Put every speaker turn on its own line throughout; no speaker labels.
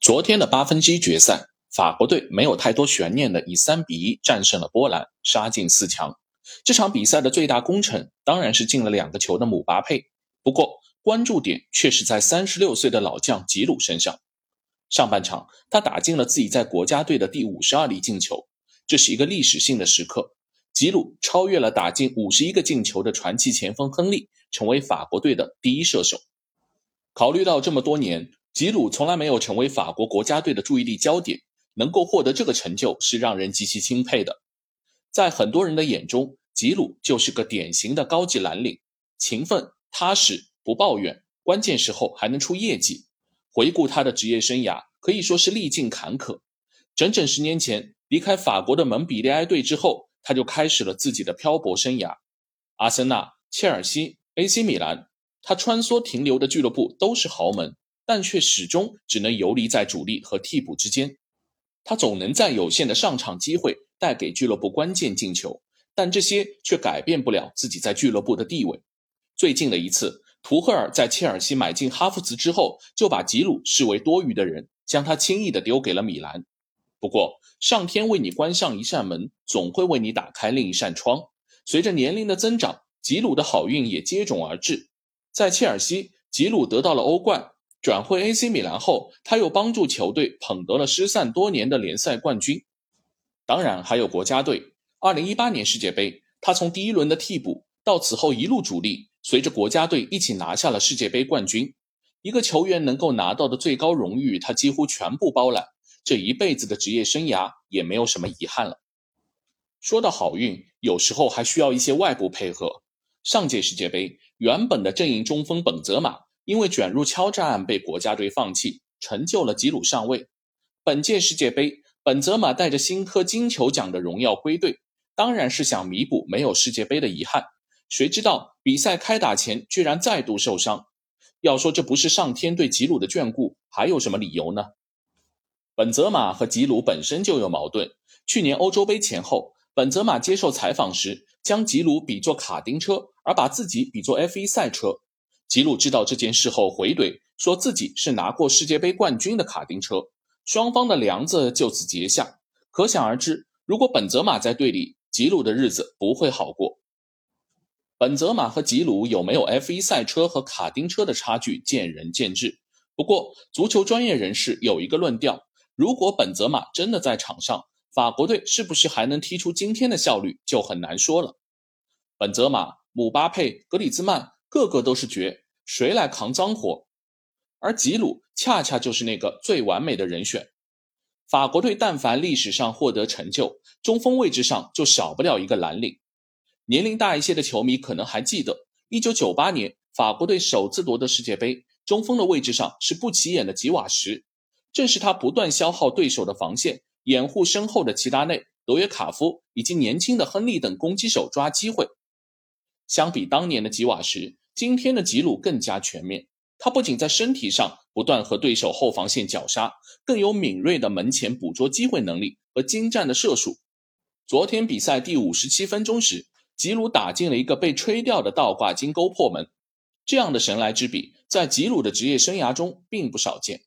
昨天的八分之一决赛，法国队没有太多悬念的以三比一战胜了波兰，杀进四强。这场比赛的最大功臣当然是进了两个球的姆巴佩，不过关注点却是在三十六岁的老将吉鲁身上。上半场他打进了自己在国家队的第五十二粒进球，这是一个历史性的时刻。吉鲁超越了打进五十一个进球的传奇前锋亨利，成为法国队的第一射手。考虑到这么多年。吉鲁从来没有成为法国国家队的注意力焦点，能够获得这个成就是让人极其钦佩的。在很多人的眼中，吉鲁就是个典型的高级蓝领，勤奋踏实，不抱怨，关键时候还能出业绩。回顾他的职业生涯，可以说是历尽坎坷。整整十年前离开法国的蒙彼利埃队之后，他就开始了自己的漂泊生涯。阿森纳、切尔西、AC 米兰，他穿梭停留的俱乐部都是豪门。但却始终只能游离在主力和替补之间，他总能在有限的上场机会带给俱乐部关键进球，但这些却改变不了自己在俱乐部的地位。最近的一次，图赫尔在切尔西买进哈弗茨之后，就把吉鲁视为多余的人，将他轻易的丢给了米兰。不过，上天为你关上一扇门，总会为你打开另一扇窗。随着年龄的增长，吉鲁的好运也接踵而至。在切尔西，吉鲁得到了欧冠。转会 AC 米兰后，他又帮助球队捧得了失散多年的联赛冠军。当然，还有国家队。2018年世界杯，他从第一轮的替补到此后一路主力，随着国家队一起拿下了世界杯冠军。一个球员能够拿到的最高荣誉，他几乎全部包揽。这一辈子的职业生涯也没有什么遗憾了。说到好运，有时候还需要一些外部配合。上届世界杯，原本的阵营中锋本泽马。因为卷入敲诈案被国家队放弃，成就了吉鲁上位。本届世界杯，本泽马带着新科金球奖的荣耀归队，当然是想弥补没有世界杯的遗憾。谁知道比赛开打前居然再度受伤。要说这不是上天对吉鲁的眷顾，还有什么理由呢？本泽马和吉鲁本身就有矛盾。去年欧洲杯前后，本泽马接受采访时将吉鲁比作卡丁车，而把自己比作 F1 赛车。吉鲁知道这件事后回怼，说自己是拿过世界杯冠军的卡丁车，双方的梁子就此结下。可想而知，如果本泽马在队里，吉鲁的日子不会好过。本泽马和吉鲁有没有 F1 赛车和卡丁车的差距，见仁见智。不过，足球专业人士有一个论调：如果本泽马真的在场上，法国队是不是还能踢出今天的效率，就很难说了。本泽马、姆巴佩、格里兹曼。个个都是绝，谁来扛脏活？而吉鲁恰恰就是那个最完美的人选。法国队但凡历史上获得成就，中锋位置上就少不了一个蓝领。年龄大一些的球迷可能还记得，1998年法国队首次夺得世界杯，中锋的位置上是不起眼的吉瓦什，正是他不断消耗对手的防线，掩护身后的齐达内、德约卡夫以及年轻的亨利等攻击手抓机会。相比当年的吉瓦什。今天的吉鲁更加全面，他不仅在身体上不断和对手后防线绞杀，更有敏锐的门前捕捉机会能力和精湛的射术。昨天比赛第五十七分钟时，吉鲁打进了一个被吹掉的倒挂金钩破门，这样的神来之笔，在吉鲁的职业生涯中并不少见。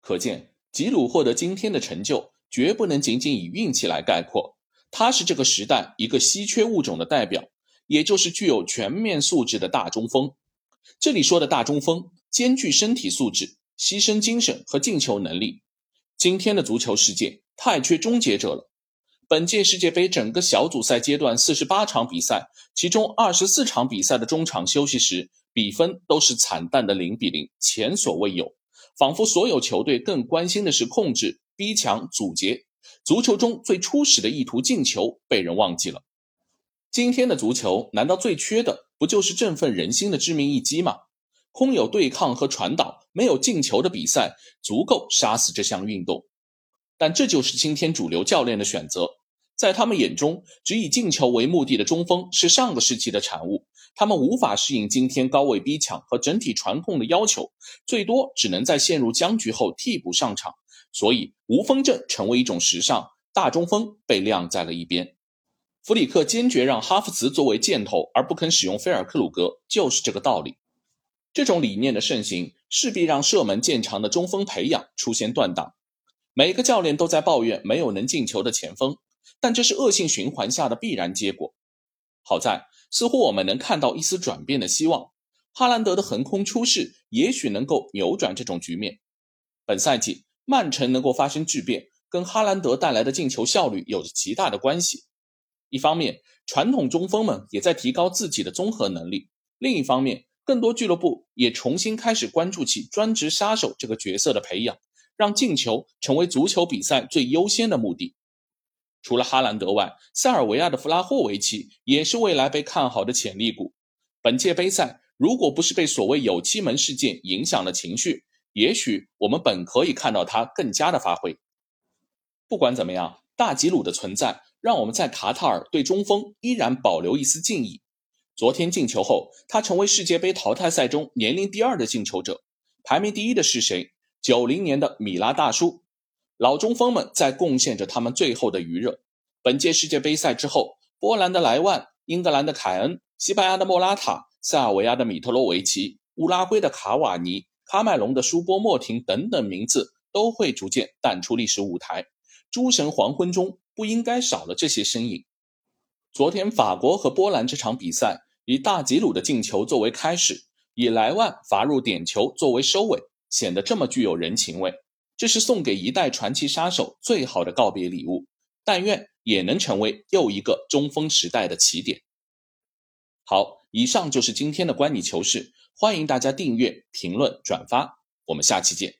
可见，吉鲁获得今天的成就，绝不能仅仅以运气来概括，他是这个时代一个稀缺物种的代表。也就是具有全面素质的大中锋。这里说的大中锋，兼具身体素质、牺牲精神和进球能力。今天的足球世界太缺终结者了。本届世界杯整个小组赛阶段四十八场比赛，其中二十四场比赛的中场休息时，比分都是惨淡的零比零，前所未有。仿佛所有球队更关心的是控制、逼抢、阻截，足球中最初始的意图进球被人忘记了。今天的足球难道最缺的不就是振奋人心的致命一击吗？空有对抗和传导，没有进球的比赛，足够杀死这项运动。但这就是今天主流教练的选择，在他们眼中，只以进球为目的的中锋是上个世纪的产物，他们无法适应今天高位逼抢和整体传控的要求，最多只能在陷入僵局后替补上场。所以，无锋阵成为一种时尚，大中锋被晾在了一边。弗里克坚决让哈弗茨作为箭头，而不肯使用菲尔克鲁格，就是这个道理。这种理念的盛行，势必让射门见长的中锋培养出现断档。每个教练都在抱怨没有能进球的前锋，但这是恶性循环下的必然结果。好在，似乎我们能看到一丝转变的希望。哈兰德的横空出世，也许能够扭转这种局面。本赛季，曼城能够发生巨变，跟哈兰德带来的进球效率有着极大的关系。一方面，传统中锋们也在提高自己的综合能力；另一方面，更多俱乐部也重新开始关注起专职杀手这个角色的培养，让进球成为足球比赛最优先的目的。除了哈兰德外，塞尔维亚的弗拉霍维奇也是未来被看好的潜力股。本届杯赛，如果不是被所谓有七门事件影响了情绪，也许我们本可以看到他更加的发挥。不管怎么样，大吉鲁的存在让我们在卡塔尔对中锋依然保留一丝敬意。昨天进球后，他成为世界杯淘汰赛中年龄第二的进球者，排名第一的是谁？九零年的米拉大叔。老中锋们在贡献着他们最后的余热。本届世界杯赛之后，波兰的莱万、英格兰的凯恩、西班牙的莫拉塔、塞尔维亚的米特洛维奇、乌拉圭的卡瓦尼、喀麦隆的舒波莫廷等等名字都会逐渐淡出历史舞台。诸神黄昏中不应该少了这些身影。昨天法国和波兰这场比赛。以大吉鲁的进球作为开始，以莱万罚入点球作为收尾，显得这么具有人情味。这是送给一代传奇杀手最好的告别礼物。但愿也能成为又一个中锋时代的起点。好，以上就是今天的观你球事，欢迎大家订阅、评论、转发，我们下期见。